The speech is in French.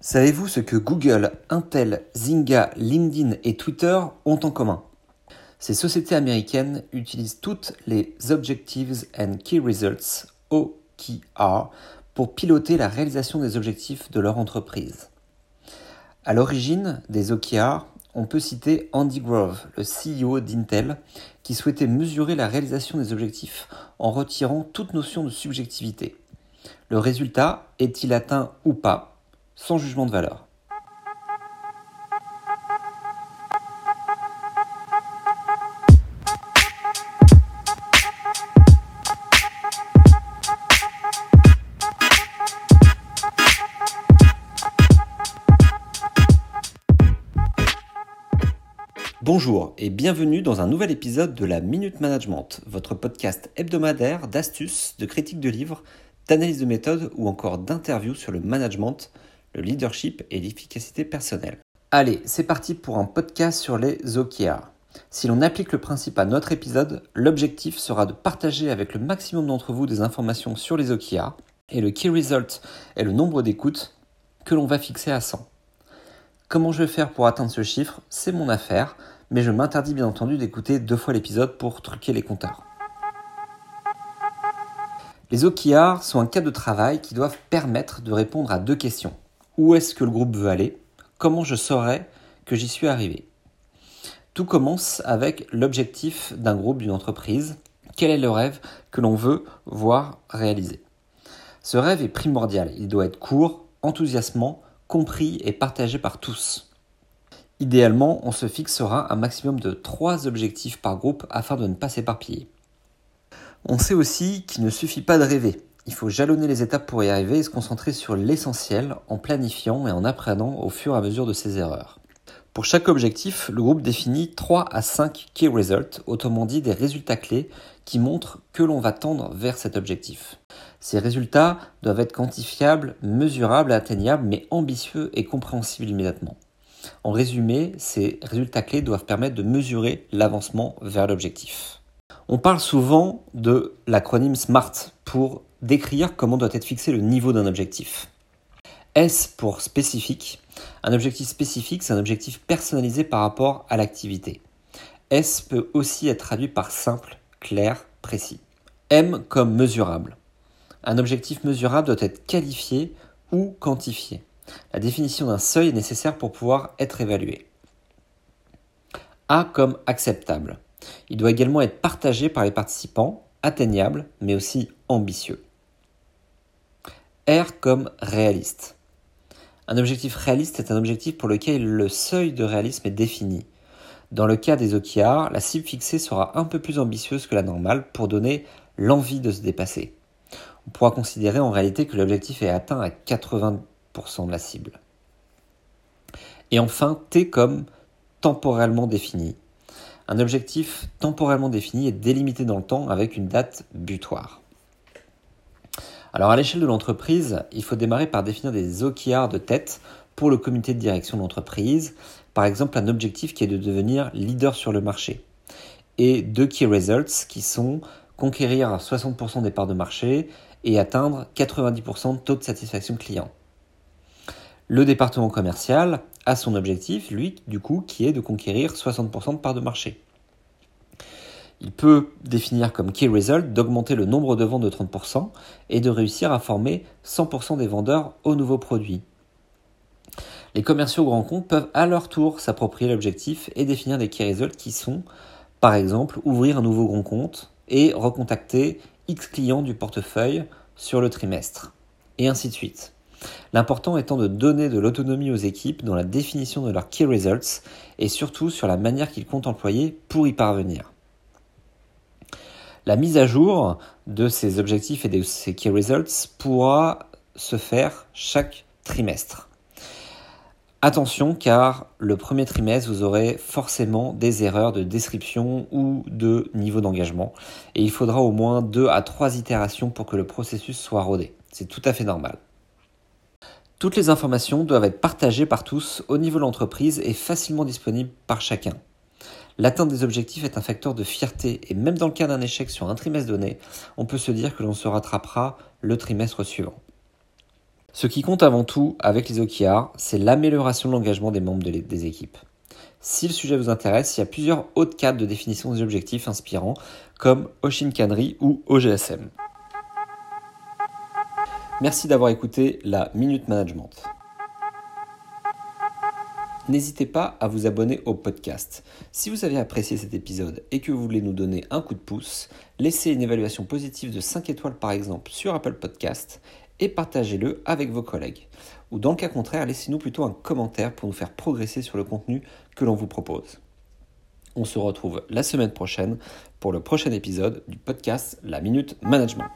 Savez-vous ce que Google, Intel, Zynga, LinkedIn et Twitter ont en commun? Ces sociétés américaines utilisent toutes les Objectives and Key Results, OKR, pour piloter la réalisation des objectifs de leur entreprise. À l'origine des OKR, on peut citer Andy Grove, le CEO d'Intel, qui souhaitait mesurer la réalisation des objectifs en retirant toute notion de subjectivité. Le résultat est-il atteint ou pas? Sans jugement de valeur. Bonjour et bienvenue dans un nouvel épisode de la Minute Management, votre podcast hebdomadaire d'astuces, de critiques de livres, d'analyse de méthode ou encore d'interviews sur le management le leadership et l'efficacité personnelle. Allez, c'est parti pour un podcast sur les OKR. Si l'on applique le principe à notre épisode, l'objectif sera de partager avec le maximum d'entre vous des informations sur les OKR et le key result est le nombre d'écoutes que l'on va fixer à 100. Comment je vais faire pour atteindre ce chiffre, c'est mon affaire, mais je m'interdis bien entendu d'écouter deux fois l'épisode pour truquer les compteurs. Les OKR sont un cas de travail qui doivent permettre de répondre à deux questions où est-ce que le groupe veut aller, comment je saurais que j'y suis arrivé? Tout commence avec l'objectif d'un groupe, d'une entreprise, quel est le rêve que l'on veut voir réalisé. Ce rêve est primordial, il doit être court, enthousiasmant, compris et partagé par tous. Idéalement, on se fixera un maximum de trois objectifs par groupe afin de ne pas s'éparpiller. On sait aussi qu'il ne suffit pas de rêver, il faut jalonner les étapes pour y arriver et se concentrer sur l'essentiel en planifiant et en apprenant au fur et à mesure de ses erreurs. Pour chaque objectif, le groupe définit 3 à 5 key results, autrement dit des résultats clés qui montrent que l'on va tendre vers cet objectif. Ces résultats doivent être quantifiables, mesurables et atteignables, mais ambitieux et compréhensibles immédiatement. En résumé, ces résultats clés doivent permettre de mesurer l'avancement vers l'objectif. On parle souvent de l'acronyme SMART pour décrire comment doit être fixé le niveau d'un objectif. S pour spécifique. Un objectif spécifique, c'est un objectif personnalisé par rapport à l'activité. S peut aussi être traduit par simple, clair, précis. M comme mesurable. Un objectif mesurable doit être qualifié ou quantifié. La définition d'un seuil est nécessaire pour pouvoir être évalué. A comme acceptable. Il doit également être partagé par les participants, atteignable, mais aussi ambitieux. R comme réaliste. Un objectif réaliste est un objectif pour lequel le seuil de réalisme est défini. Dans le cas des OKR, la cible fixée sera un peu plus ambitieuse que la normale pour donner l'envie de se dépasser. On pourra considérer en réalité que l'objectif est atteint à 80% de la cible. Et enfin, T comme temporellement défini. Un objectif temporellement défini est délimité dans le temps avec une date butoir. Alors à l'échelle de l'entreprise, il faut démarrer par définir des OKR de tête pour le comité de direction de l'entreprise, par exemple un objectif qui est de devenir leader sur le marché, et deux key results qui sont conquérir 60% des parts de marché et atteindre 90% de taux de satisfaction client. Le département commercial a son objectif, lui, du coup, qui est de conquérir 60% de parts de marché. Il peut définir comme key result d'augmenter le nombre de ventes de 30% et de réussir à former 100% des vendeurs au nouveau produit. Les commerciaux grands comptes peuvent à leur tour s'approprier l'objectif et définir des key results qui sont, par exemple, ouvrir un nouveau grand compte et recontacter X clients du portefeuille sur le trimestre, et ainsi de suite. L'important étant de donner de l'autonomie aux équipes dans la définition de leurs key results et surtout sur la manière qu'ils comptent employer pour y parvenir. La mise à jour de ces objectifs et de ces key results pourra se faire chaque trimestre. Attention car le premier trimestre, vous aurez forcément des erreurs de description ou de niveau d'engagement et il faudra au moins deux à trois itérations pour que le processus soit rodé. C'est tout à fait normal. Toutes les informations doivent être partagées par tous au niveau de l'entreprise et facilement disponibles par chacun. L'atteinte des objectifs est un facteur de fierté et même dans le cas d'un échec sur un trimestre donné, on peut se dire que l'on se rattrapera le trimestre suivant. Ce qui compte avant tout avec les OKR, c'est l'amélioration de l'engagement des membres des équipes. Si le sujet vous intéresse, il y a plusieurs autres cadres de définition des objectifs inspirants comme Oshin Kanri ou OGSM. Merci d'avoir écouté la Minute Management. N'hésitez pas à vous abonner au podcast. Si vous avez apprécié cet épisode et que vous voulez nous donner un coup de pouce, laissez une évaluation positive de 5 étoiles par exemple sur Apple Podcast et partagez-le avec vos collègues. Ou dans le cas contraire, laissez-nous plutôt un commentaire pour nous faire progresser sur le contenu que l'on vous propose. On se retrouve la semaine prochaine pour le prochain épisode du podcast La Minute Management.